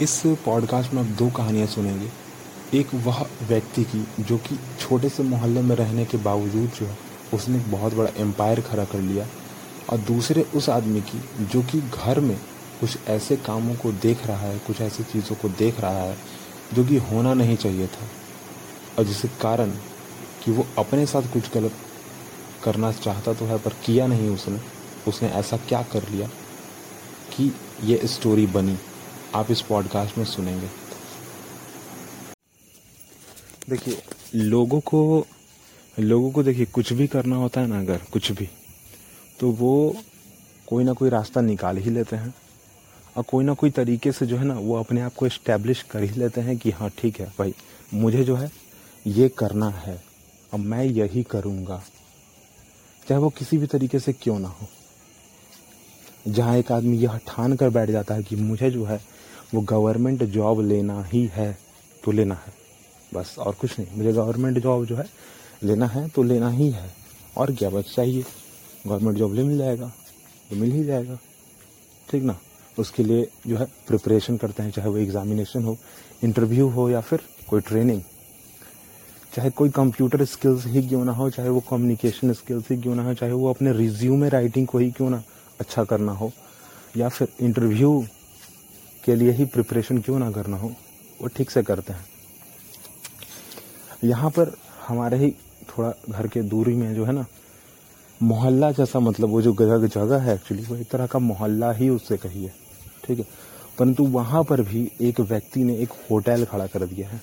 इस पॉडकास्ट में आप दो कहानियाँ सुनेंगे। एक वह व्यक्ति की, जो कि छोटे से मोहल्ले में रहने के बावजूद जो है, उसने बहुत बड़ा एम्पायर खड़ा कर लिया। और दूसरे उस आदमी की, जो कि घर में कुछ ऐसे कामों को देख रहा है, कुछ ऐसी चीज़ों को देख रहा है, जो कि होना नहीं चाहिए था। और जिसके कारण कि वो अपने साथ कुछ गलत करना चाहता तो है, पर किया नहीं उसने। उसने ऐसा क्या कर लिया कि ये स्टोरी बनी? आप इस पॉडकास्ट में सुनेंगे। देखिए, लोगों को लोगों को देखिए, कुछ भी करना होता है ना अगर, कुछ भी तो वो कोई ना कोई रास्ता निकाल ही लेते हैं। और कोई ना कोई तरीके से जो है ना, वो अपने आप को इस्टेब्लिश कर ही लेते हैं कि हाँ ठीक है, भाई, मुझे जो है, ये करना है अब मैं यही करूँगा। चाहे वो किसी भी तरीके से क्यों ना हो। जहाँ एक आदमी यह ठान कर बैठ जाता है कि मुझे जो है वो गवर्नमेंट जॉब लेना ही है तो लेना है। बस और कुछ नहीं, मुझे गवर्नमेंट जॉब जो है, लेना है तो लेना ही है। और क्या बस चाहिए? गवर्नमेंट जॉब ले मिल जाएगा तो मिल ही जाएगा। ठीक ना? उसके लिए जो है प्रिपरेशन करते हैं, चाहे वो एग्जामिनेशन हो इंटरव्यू हो या फिर कोई ट्रेनिंग चाहे कोई कंप्यूटर स्किल्स ही क्यों ना हो, चाहे वो कम्युनिकेशन स्किल्स ही क्यों ना हो, चाहे वो अपने रिज्यूमे राइटिंग को ही क्यों ना अच्छा करना हो, या फिर इंटरव्यू के लिए ही प्रिपरेशन क्यों ना करना हो? वो ठीक से करते हैं। यहाँ पर हमारे ही थोड़ा घर के दूरी में जो है ना, मोहल्ला जैसा मतलब वो जो जगह जगह है एक्चुअली वो एक तरह का मोहल्ला ही उससे कहिए ठीक है? परंतु वहाँ पर भी एक व्यक्ति ने एक होटल खड़ा कर दिया है।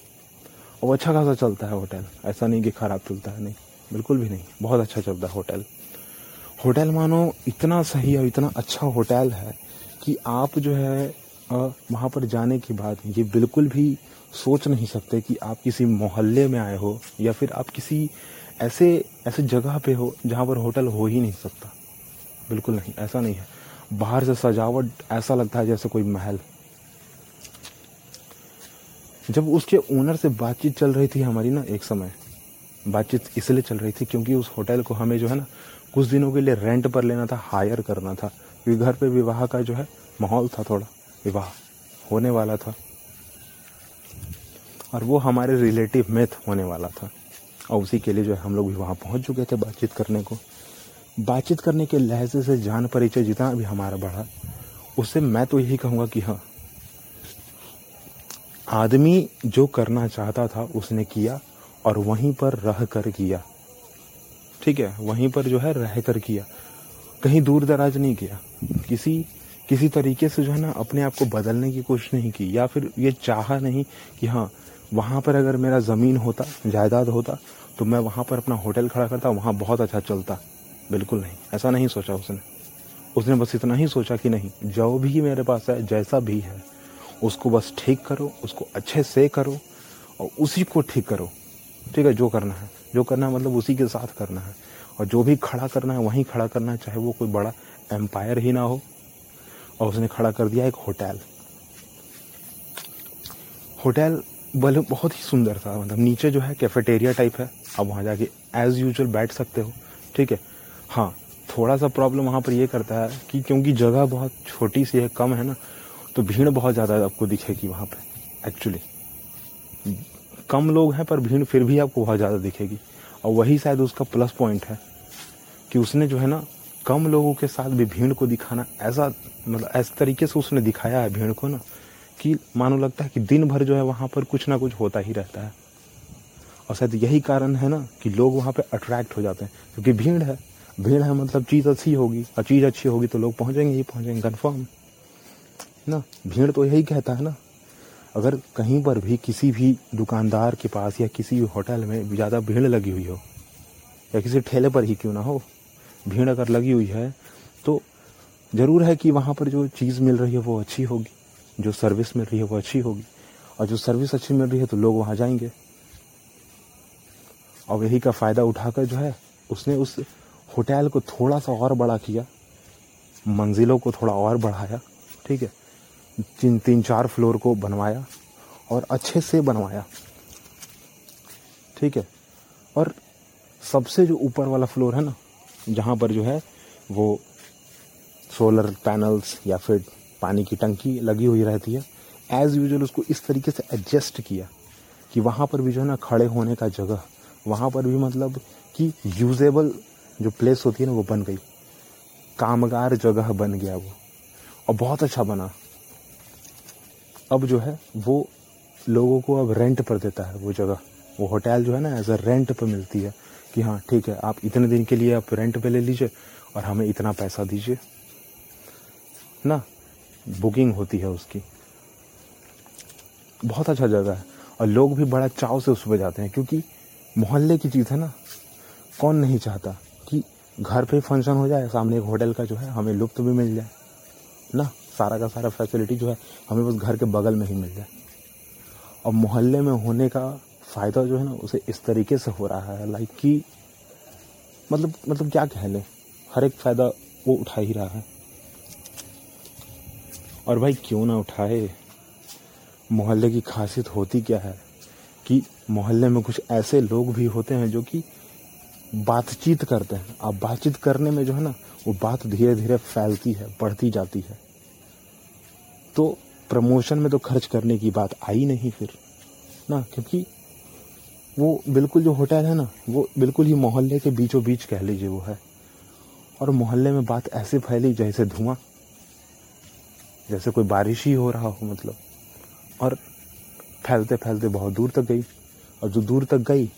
और अच्छा खासा चलता है होटल ऐसा नहीं कि ख़राब चलता है, नहीं। बिल्कुल भी नहीं। बहुत अच्छा चलता है होटल होटल मानो इतना सही और इतना अच्छा होटल है कि आप जो है वहाँ पर जाने के बाद ये बिल्कुल भी सोच नहीं सकते कि आप किसी मोहल्ले में आए हो या फिर आप किसी ऐसे ऐसे जगह पे हो जहाँ पर होटल हो ही नहीं सकता। बिल्कुल नहीं, ऐसा नहीं है। बाहर से सजावट ऐसा लगता है जैसे कोई महल। जब उसके ओनर से बातचीत चल रही थी हमारी ना एक समय, बातचीत इसलिए चल रही थी क्योंकि उस होटल को हमें जो है ना कुछ दिनों के लिए रेंट पर लेना था हायर करना था, क्योंकि घर पे विवाह का जो है माहौल था थोड़ा। विवाह होने वाला था। और वो हमारे रिलेटिव में होने वाला था। और उसी के लिए जो है हम लोग भी वहाँ पहुँच चुके थे बातचीत करने को। बातचीत करने के लहजे से जान परिचय जितना भी हमारा बढ़ा, उससे मैं तो यही कहूँगा कि हाँ आदमी जो करना चाहता था उसने किया और वहीं पर रह कर किया। ठीक है, वहीं पर जो है रह कर किया। कहीं दूर दराज नहीं किया। किसी किसी तरीके से जो है ना अपने आप को बदलने की कोशिश नहीं की, या फिर ये चाहा नहीं कि हाँ वहाँ पर अगर मेरा ज़मीन होता, जायदाद होता तो मैं वहाँ पर अपना होटल खड़ा करता, वहाँ बहुत अच्छा चलता। बिल्कुल नहीं, ऐसा नहीं सोचा उसने। उसने बस इतना ही सोचा कि नहीं, जो भी मेरे पास है, जैसा भी है, उसको बस ठीक करो, उसको अच्छे से करो, और उसी को ठीक करो। ठीक है, जो करना है। जो करना है मतलब उसी के साथ करना है। और जो भी खड़ा करना है, वहीं खड़ा करना है, चाहे वो कोई बड़ा एम्पायर ही ना हो। और उसने खड़ा कर दिया एक होटल। होटल बोले बहुत ही सुंदर था मतलब नीचे जो है कैफेटेरिया टाइप है। आप वहाँ जाके एज यूजल बैठ सकते हो, ठीक है? हाँ थोड़ा सा प्रॉब्लम वहाँ पर ये करता है कि क्योंकि जगह बहुत छोटी सी है, कम है ना तो भीड़ बहुत ज़्यादा आपको दिखेगी वहाँ पर एक्चुअली कम लोग हैं, पर भीड़ फिर भी आपको बहुत ज़्यादा दिखेगी। और वही शायद उसका प्लस पॉइंट है कि उसने जो है ना कम लोगों के साथ भी भीड़ को दिखाना ऐसा मतलब ऐसे तरीके से उसने दिखाया है भीड़ को ना, कि मानो लगता है कि दिन भर जो है वहाँ पर कुछ ना कुछ होता ही रहता है। और शायद यही कारण है ना कि लोग वहाँ पे अट्रैक्ट हो जाते हैं, क्योंकि भीड़ है। भीड़ है मतलब चीज़ अच्छी होगी, और चीज़ अच्छी होगी तो लोग पहुँचेंगे ही पहुँचेंगे कन्फर्म ना, भीड़ तो यही कहता है ना, अगर कहीं पर भी किसी भी दुकानदार के पास या किसी भी होटल में ज़्यादा भीड़ लगी हुई हो, या किसी ठेले पर ही क्यों ना हो भीड़ अगर लगी हुई है तो ज़रूर है कि वहाँ पर जो चीज़ मिल रही है वो अच्छी होगी, जो सर्विस मिल रही है वो अच्छी होगी, और जो सर्विस अच्छी मिल रही है तो लोग वहाँ जाएँगे। और यही का फ़ायदा उठाकर जो है, उसने उस होटल को थोड़ा सा और बड़ा किया, मंजिलों को थोड़ा और बढ़ाया, ठीक है, तीन तीन, चार फ्लोर को बनवाया, और अच्छे से बनवाया, ठीक है, और सबसे जो ऊपर वाला फ्लोर है ना जहाँ पर जो है वो सोलर पैनल्स या फिर पानी की टंकी लगी हुई रहती है। एज यूजल उसको इस तरीके से एडजस्ट किया कि वहाँ पर भी जो है ना खड़े होने का जगह, वहाँ पर भी मतलब कि यूजेबल जो प्लेस होती है ना वो बन गई। कामगार जगह बन गया वो। और बहुत अच्छा बना। अब जो है वो लोगों को अब रेंट पर देता है वो जगह। वो होटल जो है ना एज अ रेंट पर मिलती है। कि हाँ ठीक है, आप इतने दिन के लिए आप रेंट पे ले लीजिए और हमें इतना पैसा दीजिए। ना बुकिंग होती है उसकी। बहुत अच्छा जगह है और लोग भी बड़ा चाव से उस पर जाते हैं क्योंकि मोहल्ले की चीज़ है ना। कौन नहीं चाहता कि घर पे फ़ंक्शन हो जाए, सामने एक होटल का जो है, हमें लुप्त भी मिल जाए। ना, सारा का सारा फैसिलिटी जो है, हमें बस घर के बगल में ही मिल जाए। और मोहल्ले में होने का फ़ायदा जो है ना उसे इस तरीके से हो रहा है लाइक कि मतलब मतलब क्या कह लें, हर एक फ़ायदा वो उठा ही रहा है। और भाई क्यों ना उठाए? मोहल्ले की खासियत होती क्या है कि मोहल्ले में कुछ ऐसे लोग भी होते हैं जो कि बातचीत करते हैं। अब बातचीत करने में जो है ना, वो बात धीरे धीरे फैलती है, बढ़ती जाती है। तो प्रमोशन में तो खर्च करने की बात आई नहीं फिर, ना? क्योंकि वो बिल्कुल जो होटल है ना, वो बिल्कुल ही मोहल्ले के बीचों बीच कह लीजिए वो है। और मोहल्ले में बात ऐसे फैली जैसे धुआँ, जैसे कोई बारिश ही हो रहा हो मतलब। और फैलते फैलते बहुत दूर तक गई। और जो दूर तक गई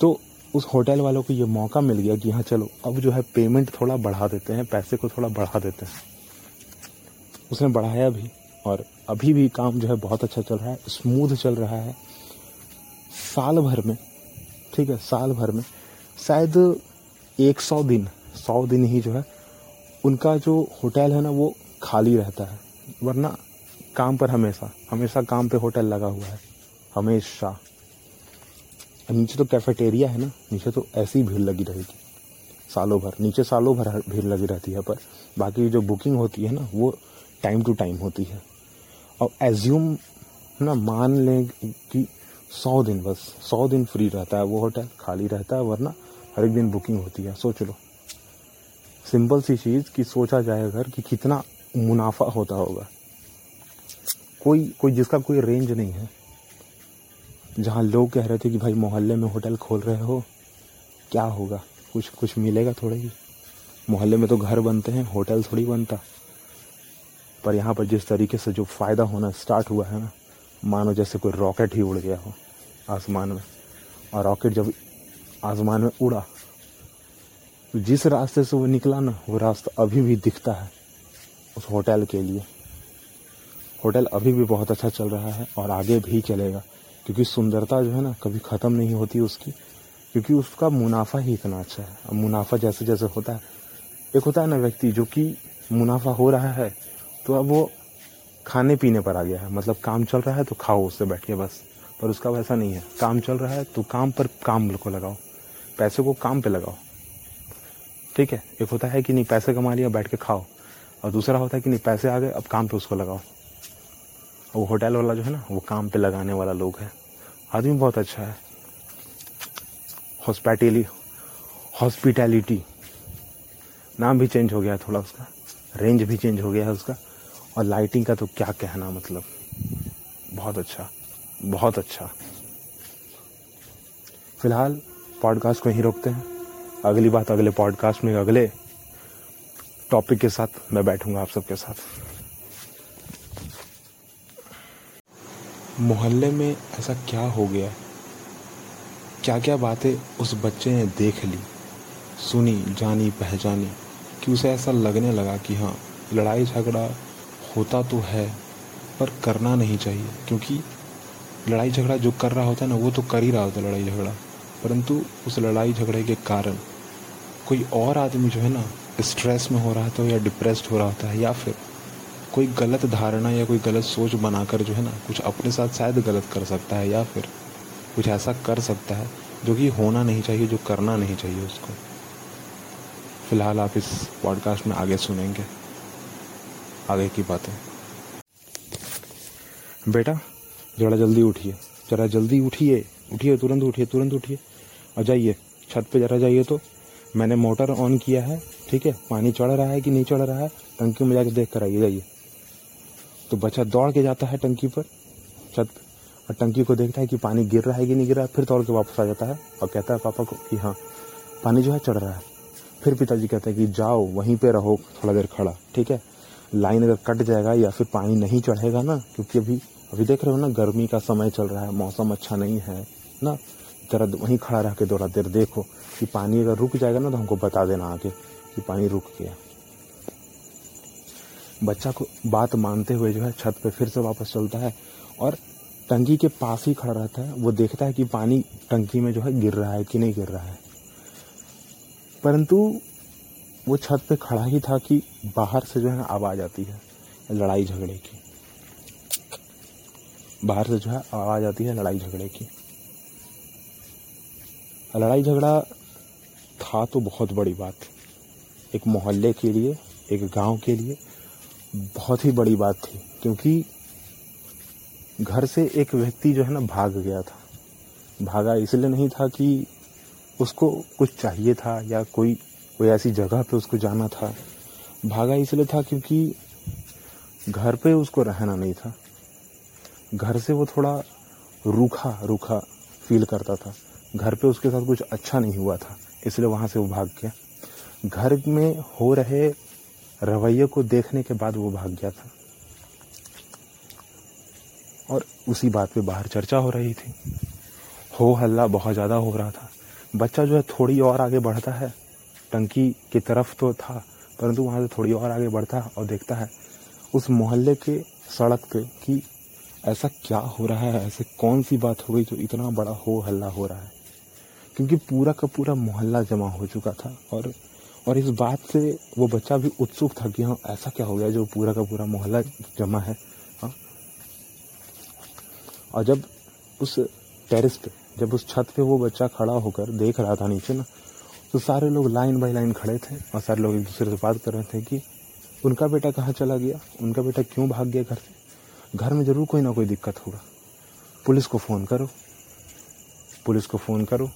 तो उस होटल वालों को ये मौका मिल गया कि हाँ चलो, अब जो है पेमेंट थोड़ा बढ़ा देते हैं, पैसे को थोड़ा बढ़ा देते हैं। उसने बढ़ाया भी और अभी भी काम जो है बहुत अच्छा चल रहा है स्मूथ चल रहा है। साल भर में, ठीक है, साल भर में, शायद एक सौ दिन सौ दिन ही जो है, उनका जो होटल है ना, वो खाली रहता है। वरना काम पर हमेशा हमेशा काम पे होटल लगा हुआ है, हमेशा। नीचे तो कैफेटेरिया है ना, नीचे तो ऐसी भीड़ लगी रहेगी सालों भर, नीचे सालों भर भीड़ लगी रहती है, पर बाकी जो बुकिंग होती है ना, वो टाइम टू टाइम होती है। और एज्यूम ना, मान लें कि सौ दिन बस, सौ दिन फ्री रहता है वो होटल खाली रहता है, वरना हर एक दिन बुकिंग होती है। सोच लो। सिंपल सी चीज़ कि सोचा जाए अगर कि कितना मुनाफा होता होगा। कोई कोई जिसका कोई रेंज नहीं है। जहाँ लोग कह रहे थे कि भाई मोहल्ले में होटल खोल रहे हो, क्या होगा? कुछ कुछ मिलेगा थोड़ा ही। मोहल्ले में तो घर बनते हैं होटल थोड़ी बनता। पर यहाँ पर जिस तरीके से जो फ़ायदा होना स्टार्ट हुआ है ना, मानो जैसे कोई रॉकेट ही उड़ गया हो। आसमान में। और रॉकेट जब आसमान में उड़ा तो जिस रास्ते से वो निकला ना, वो रास्ता अभी भी दिखता है उस होटल के लिए। होटल अभी भी बहुत अच्छा चल रहा है और आगे भी चलेगा, क्योंकि सुंदरता जो है ना कभी ख़त्म नहीं होती उसकी, क्योंकि उसका मुनाफा ही इतना अच्छा है। अब मुनाफा जैसे जैसे होता है, एक होता है ना व्यक्ति जो कि मुनाफा हो रहा है तो अब वो खाने पीने पर आ गया है। मतलब काम चल रहा है तो खाओ उससे बैठ के बस। पर उसका वैसा नहीं है। काम चल रहा है तो काम पर काम को लगाओ। पैसे को काम पे लगाओ। ठीक है? एक होता है कि नहीं, पैसे कमा लिया, बैठ के खाओ। और दूसरा होता है कि नहीं, पैसे आ गए, अब काम पे उसको लगाओ। वो होटल वाला जो है ना, वो काम पे लगाने वाला लोग है। आदमी बहुत अच्छा है। हॉस्पिटली हॉस्पिटैलिटी नाम भी चेंज हो गया थोड़ा उसका। रेंज भी चेंज हो गया है उसका। और लाइटिंग का तो क्या कहना मतलब? बहुत अच्छा। बहुत अच्छा। फ़िलहाल पॉडकास्ट को यहीं रोकते हैं। अगली बात अगले पॉडकास्ट में, अगले टॉपिक के साथ मैं बैठूँगा आप सबके साथ। मोहल्ले में ऐसा क्या हो गया? क्या क्या बातें उस बच्चे ने देख ली? सुनी, जानी, पहचानी, कि उसे ऐसा लगने लगा कि हाँ लड़ाई झगड़ा होता तो है, पर करना नहीं चाहिए, क्योंकि लड़ाई झगड़ा जो कर रहा होता है ना, वो तो कर ही रहा होता है लड़ाई झगड़ा। परंतु उस लड़ाई झगड़े के कारण कोई और आदमी जो है ना स्ट्रेस में हो रहा था या डिप्रेस्ड हो रहा होता है, या फिर कोई गलत धारणा या कोई गलत सोच बनाकर जो है ना, कुछ अपने साथ शायद गलत कर सकता है या फिर कुछ ऐसा कर सकता है जो कि होना नहीं चाहिए, जो करना नहीं चाहिए उसको। फ़िलहाल आप इस पॉडकास्ट में आगे सुनेंगे। आगे की बातें। बेटा जरा जल्दी उठिए। जरा जल्दी उठिए। उठिए, तुरंत उठिए तुरंत उठिए। और जाइए, छत पे जरा जाइए तो। मैंने मोटर ऑन किया है, ठीक है? पानी चढ़ रहा है कि नहीं चढ़ रहा है? टंकी में जाकर देख कर आइए, जाइए। तो बच्चा दौड़ के जाता है टंकी पर, छत। और टंकी को देखता है कि पानी गिर रहा है कि नहीं गिर रहा है, फिर दौड़ के वापस आ जाता है और कहता है पापा को कि हाँ पानी जो है चढ़ रहा है। फिर पिताजी कहते हैं कि जाओ, वहीं पे रहो, थोड़ा देर खड़ा, ठीक है? लाइन अगर कट जाएगा या फिर पानी नहीं चढ़ेगा ना, क्योंकि अभी अभी देख रहे हो ना, गर्मी का समय चल रहा है, मौसम अच्छा नहीं है, ना? जरा वहीं खड़ा रह के थोड़ा देर देखो कि पानी अगर रुक जाएगा ना तो हमको बता देना आगे कि पानी रुक गया। बच्चा को बात मानते हुए जो है छत पे फिर से वापस चलता है और टंकी के पास ही खड़ा रहता है। वो देखता है कि पानी टंकी में जो है गिर रहा है कि नहीं गिर रहा है। परंतु वो छत पे खड़ा ही था कि बाहर से जो है आवाज़ आती है लड़ाई झगड़े की। बाहर से जो है आवाज़ आती है लड़ाई झगड़े की। लड़ाई झगड़ा था तो बहुत बड़ी बात। एक मोहल्ले के लिए, एक गाँव के लिए बहुत ही बड़ी बात थी, क्योंकि घर से एक व्यक्ति जो है ना भाग गया था। भागा इसलिए नहीं था कि उसको कुछ चाहिए था या कोई कोई ऐसी जगह पे उसको जाना था। भागा इसलिए था क्योंकि घर पे उसको रहना नहीं था। घर से वो थोड़ा रूखा रूखा फील करता था। घर पे उसके साथ कुछ अच्छा नहीं हुआ था, इसलिए वहाँ से वो भाग गया। घर में हो रहे रवैये को देखने के बाद वो भाग गया था। और उसी बात पे बाहर चर्चा हो रही थी। हो हल्ला बहुत ज़्यादा हो रहा था। बच्चा जो है थोड़ी और आगे बढ़ता है। टंकी की तरफ़ तो था, परंतु वहाँ से थोड़ी और आगे बढ़ता है और देखता है। उस मोहल्ले के सड़क पे कि ऐसा क्या हो रहा है? ऐसे कौन सी बात हो गई जो इतना बड़ा हो, हल्ला हो रहा है? क्योंकि पूरा का पूरा मोहल्ला जमा हो चुका था और और इस बात से वो बच्चा भी उत्सुक था कि हाँ ऐसा क्या हो गया जो पूरा का पूरा मोहल्ला जमा है? हाँ। और जब उस टेरिस पे, जब उस छत पे वो बच्चा खड़ा होकर देख रहा था नीचे ना तो सारे लोग लाइन बाय लाइन खड़े थे और सारे लोग एक दूसरे से बात कर रहे थे कि उनका बेटा कहाँ चला गया? उनका बेटा क्यों भाग गया घर से? घर में ज़रूर कोई ना कोई दिक्कत होगा। पुलिस को फ़ोन करो। पुलिस को फ़ोन करो।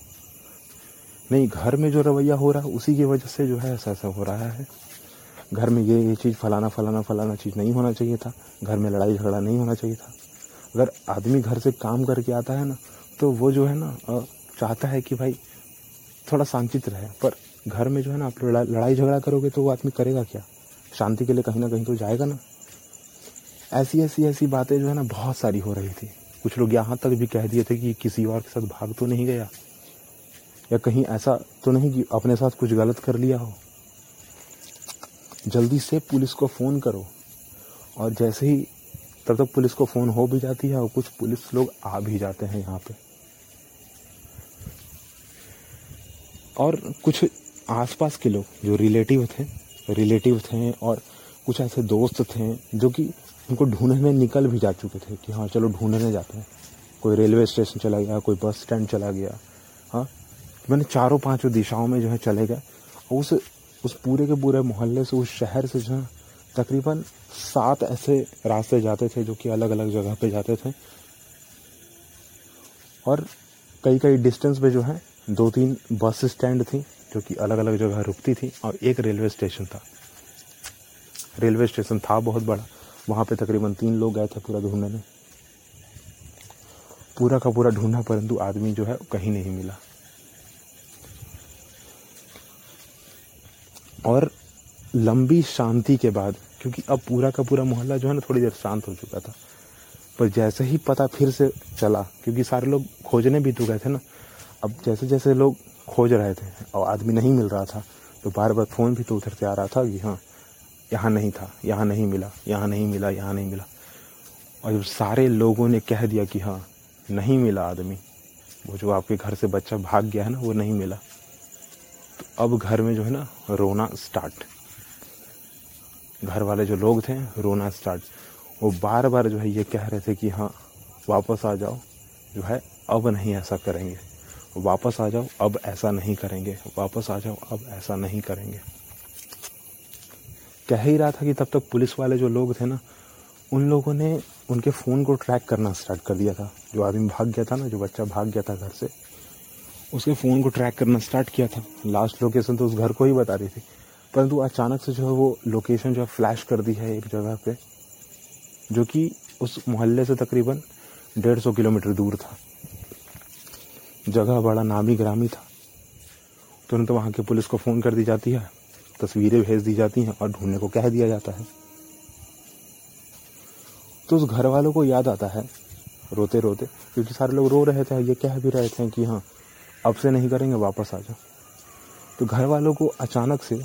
नहीं, घर में जो रवैया हो रहा है उसी की वजह से जो है ऐसा ऐसा हो रहा है। घर में ये ये चीज़ फलाना फलाना फलाना चीज़ नहीं होना चाहिए था। घर में लड़ाई झगड़ा नहीं होना चाहिए था। अगर आदमी घर से काम करके आता है ना तो वो जो है ना चाहता है कि भाई थोड़ा शांतित रहे। पर घर में जो है ना, आप लड़ाई झगड़ा करोगे तो वो आदमी करेगा क्या? शांति के लिए कहीं ना कहीं तो जाएगा ना। ऐसी ऐसी ऐसी बातें जो है ना बहुत सारी हो रही थी। कुछ लोग यहाँ तक भी कह दिए थे कि किसी और के साथ भाग तो नहीं गया। या कहीं ऐसा तो नहीं कि अपने साथ कुछ गलत कर लिया हो। जल्दी से पुलिस को फ़ोन करो। और जैसे ही तब तक पुलिस को फ़ोन हो भी जाती है और कुछ पुलिस लोग आ भी जाते हैं यहाँ पे। और कुछ आसपास के लोग जो रिलेटिव थे रिलेटिव थे और कुछ ऐसे दोस्त थे जो कि उनको ढूँढने में निकल भी जा चुके थे कि हाँ चलो ढूँढने जाते हैं। कोई रेलवे स्टेशन चला गया, कोई बस स्टैंड चला गया हाँ। मैंने चारों पाँचों दिशाओं में जो है चले गए। उस उस पूरे के पूरे मोहल्ले से, उस शहर से जो है तकरीबन सात ऐसे रास्ते जाते थे जो कि अलग अलग जगह पे जाते थे। और कई कई डिस्टेंस पे जो है दो तीन बस स्टैंड थी जो कि अलग अलग जगह रुकती थी और एक रेलवे स्टेशन था। रेलवे स्टेशन था बहुत बड़ा। वहाँ पे तकरीबन तीन लोग गए थे पूरा ढूँढने में। पूरा का पूरा ढूंढा, परंतु आदमी जो है कहीं नहीं मिला। और लंबी शांति के बाद, क्योंकि अब पूरा का पूरा मोहल्ला जो है ना थोड़ी देर शांत हो चुका था, पर जैसे ही पता फिर से चला, क्योंकि सारे लोग खोजने भी तो गए थे ना, अब जैसे जैसे लोग खोज रहे थे और आदमी नहीं मिल रहा था तो बार बार फ़ोन भी तो उधर से आ रहा था कि हाँ यहाँ नहीं था, यहाँ नहीं मिला, यहाँ नहीं मिला, यहाँ नहीं मिला। और जब सारे लोगों ने कह दिया कि हाँ नहीं मिला आदमी, वो जो आपके घर से बच्चा भाग गया है ना, वो नहीं मिला। तो अब घर में जो है ना, रोना स्टार्ट घर वाले जो लोग थे, रोना स्टार्ट वो बार बार जो है ये कह रहे थे कि हाँ वापस आ जाओ, जो है, अब नहीं ऐसा करेंगे। वापस आ जाओ, अब ऐसा नहीं करेंगे। वापस आ जाओ, अब ऐसा नहीं करेंगे। कह ही रहा था कि तब तक पुलिस वाले जो लोग थे ना, उन लोगों ने उनके फ़ोन को ट्रैक करना स्टार्ट कर दिया था। जो आदमी भाग गया था ना, जो बच्चा भाग गया था घर से, उसके फ़ोन को ट्रैक करना स्टार्ट किया था। लास्ट लोकेशन तो उस घर को ही बता रही थी। परंतु अचानक से जो है वो लोकेशन जो है फ्लैश कर दी है एक जगह पे, जो कि उस मोहल्ले से तकरीबन डेढ़ सौ किलोमीटर दूर था। जगह बड़ा नामी ग्रामी था। तुरंत तो वहाँ के पुलिस को फ़ोन कर दी जाती है। तस्वीरें भेज दी जाती हैं और ढूँढने को कह दिया जाता है। तो उस घर वालों को याद आता है रोते रोते क्योंकि सारे लोग रो रहे थे, ये कह भी रहे थे कि हाँ अब से नहीं करेंगे, वापस आ जाओ। तो घर वालों को अचानक से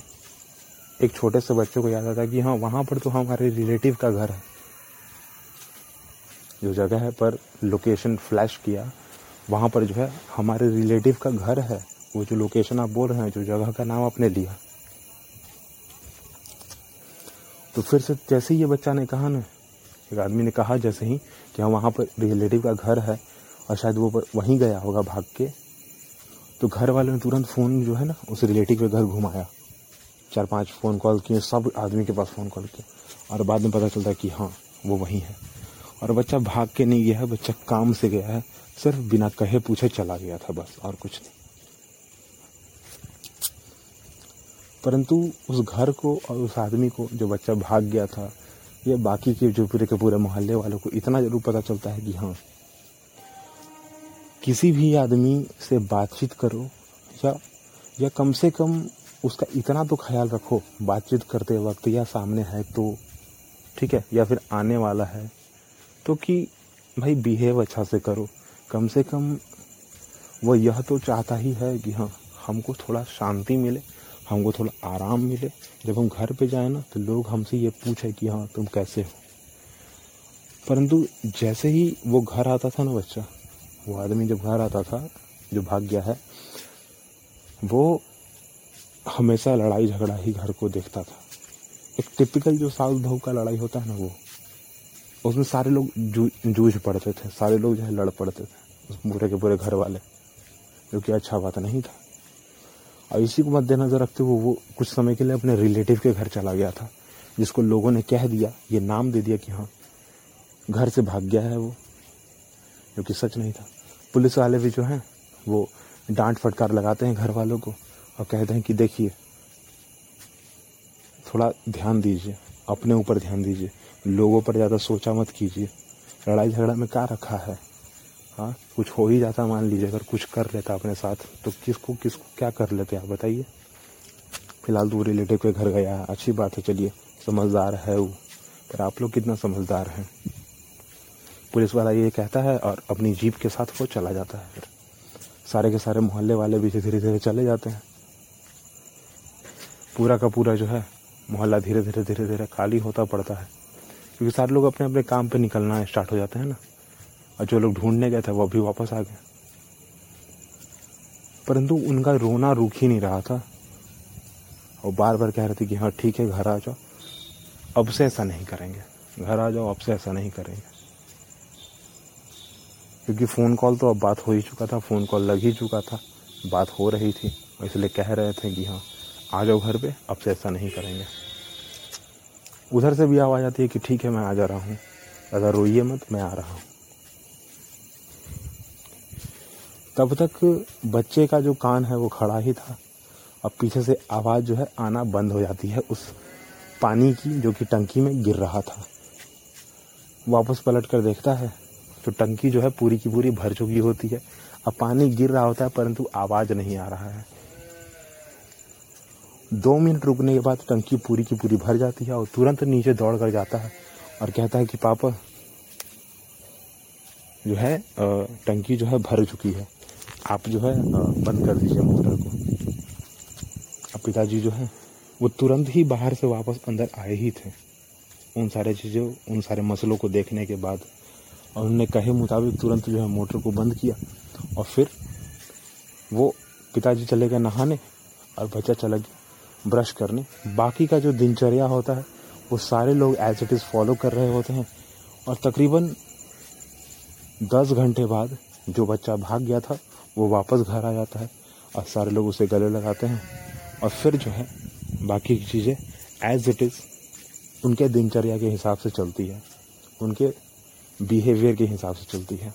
एक छोटे से बच्चे को याद आता है कि हाँ वहाँ पर तो हमारे रिलेटिव का घर है। जो जगह है पर लोकेशन फ्लैश किया, वहाँ पर जो है हमारे रिलेटिव का घर है। वो जो लोकेशन आप बोल रहे हैं, जो जगह का नाम आपने लिया तो फिर से जैसे ही ये बच्चा ने कहा ना, एक आदमी ने कहा जैसे ही कि हाँ वहाँ पर रिलेटिव का घर है और शायद वो वहीं गया होगा भाग के तो घर वालों ने तुरंत फ़ोन जो है ना, उस रिलेटिव के घर घुमाया। चार पाँच फ़ोन कॉल किए, सब आदमी के पास फ़ोन कॉल किए और बाद में पता चलता कि हाँ वो वहीं है। और बच्चा भाग के नहीं गया है बच्चा काम से गया है, सिर्फ़ बिना कहे पूछे चला गया था बस और कुछ नहीं। परंतु उस घर को और उस आदमी को जो बच्चा भाग गया था, ये बाकी के जो पूरे के पूरे मोहल्ले वालों को इतना ज़रूर पता चलता है कि हाँ किसी भी आदमी से बातचीत करो, या या कम से कम उसका इतना तो ख्याल रखो, बातचीत करते वक्त या सामने है तो ठीक है, या फिर आने वाला है तो कि भाई बिहेव अच्छा से करो। कम से कम वो यह तो चाहता ही है कि हाँ हमको थोड़ा शांति मिले। हमको थोड़ा आराम मिले। जब हम घर पे जाए ना तो लोग हमसे ये पूछे कि हाँ तुम कैसे हो? परंतु जैसे ही वो घर आता था ना बच्चा, वो आदमी जब घर आता था, जो भाग गया है, वो हमेशा लड़ाई झगड़ा ही घर को देखता था। एक टिपिकल जो सास बहू का लड़ाई होता है ना वो, उसमें सारे लोग जू, जूझ पड़ते थे, सारे लोग जो है लड़ पड़ते थे, उस पूरे के पूरे घर वाले, जो कि अच्छा बात नहीं था। और इसी को मद्देनजर रखते हुए वो कुछ समय के लिए अपने रिलेटिव के घर चला गया था, जिसको लोगों ने कह दिया, ये नाम दे दिया कि हाँ घर से भाग गया है वो, जो कि सच नहीं था। पुलिस वाले भी जो हैं, वो डांट फटकार लगाते हैं घर वालों को और कहते हैं कि देखिए, थोड़ा ध्यान दीजिए, अपने ऊपर ध्यान दीजिए, लोगों पर ज़्यादा सोचा मत कीजिए, लड़ाई झगड़ा में क्या रखा है? हाँ कुछ हो ही जाता, मान लीजिए, अगर कुछ कर लेता अपने साथ तो किसको किसको क्या कर लेते आप बताइए? फ़िलहाल तो रिलेटिव के घर गया अच्छी बात है, चलिए, समझदार है वो। पर आप लोग कितना समझदार हैं? पुलिस वाला ये कहता है और अपनी जीप के साथ वो चला जाता है फिर। सारे के सारे मोहल्ले वाले भी धीरे धीरे चले जाते हैं। पूरा का पूरा जो है, मोहल्ला धीरे धीरे धीरे धीरे खाली होता पड़ता है। क्योंकि सारे लोग अपने अपने काम पे निकलना स्टार्ट हो जाते हैं ना। और जो लोग ढूँढने गए थे, वो अभी वापस आ गए। परंतु उनका रोना रुक ही नहीं रहा था। और बार बार कह रहे थे कि हाँ ठीक है, घर आ जाओ। अब से ऐसा नहीं करेंगे। घर आ जाओ, अब से ऐसा नहीं करेंगे। क्योंकि फ़ोन कॉल तो अब बात हो ही चुका था, फ़ोन कॉल लग ही चुका था। बात हो रही थी, और इसलिए कह रहे थे कि हाँ आ जाओ घर पे, अब से ऐसा नहीं करेंगे। उधर से भी आवाज़ आती है कि, ठीक है, मैं आ जा रहा हूँ। अगर रोइए मत, मैं आ रहा हूँ। तब तक बच्चे का जो कान है वो खड़ा ही था। अब पीछे से आवाज़ जो है आना बंद हो जाती है उस पानी की जो कि टंकी में गिर रहा था। वापस पलट कर देखता है तो टंकी जो है पूरी की पूरी भर चुकी होती है। अब पानी गिर रहा होता है, परंतु आवाज़ नहीं आ रहा है। दो मिनट रुकने के बाद टंकी पूरी की पूरी भर जाती है और तुरंत नीचे दौड़ कर जाता है और कहता है कि, पापा, जो है टंकी जो है भर चुकी है। आप जो है बंद कर दीजिए मोटर को। अब पिताजी जो है, वो तुरंत ही बाहर से वापस अंदर आए ही थे। उन सारे चीज़ों, उन सारे मसलों को देखने के बाद और उन्होंने कहे मुताबिक तुरंत जो है मोटर को बंद किया और फिर वो पिताजी चले गए नहाने और बच्चा चला गया ब्रश करने। बाकी का जो दिनचर्या होता है, वो सारे लोग एज इट इज़ फॉलो कर रहे होते हैं और तकरीबन दस घंटे बाद जो बच्चा भाग गया था वो वापस घर आ जाता है और सारे लोग उसे गले लगाते हैं और फिर जो है, बाकी की चीज़ें एज इट इज़ उनके दिनचर्या के हिसाब से चलती है। उनके बिहेवियर के हिसाब से चलती है।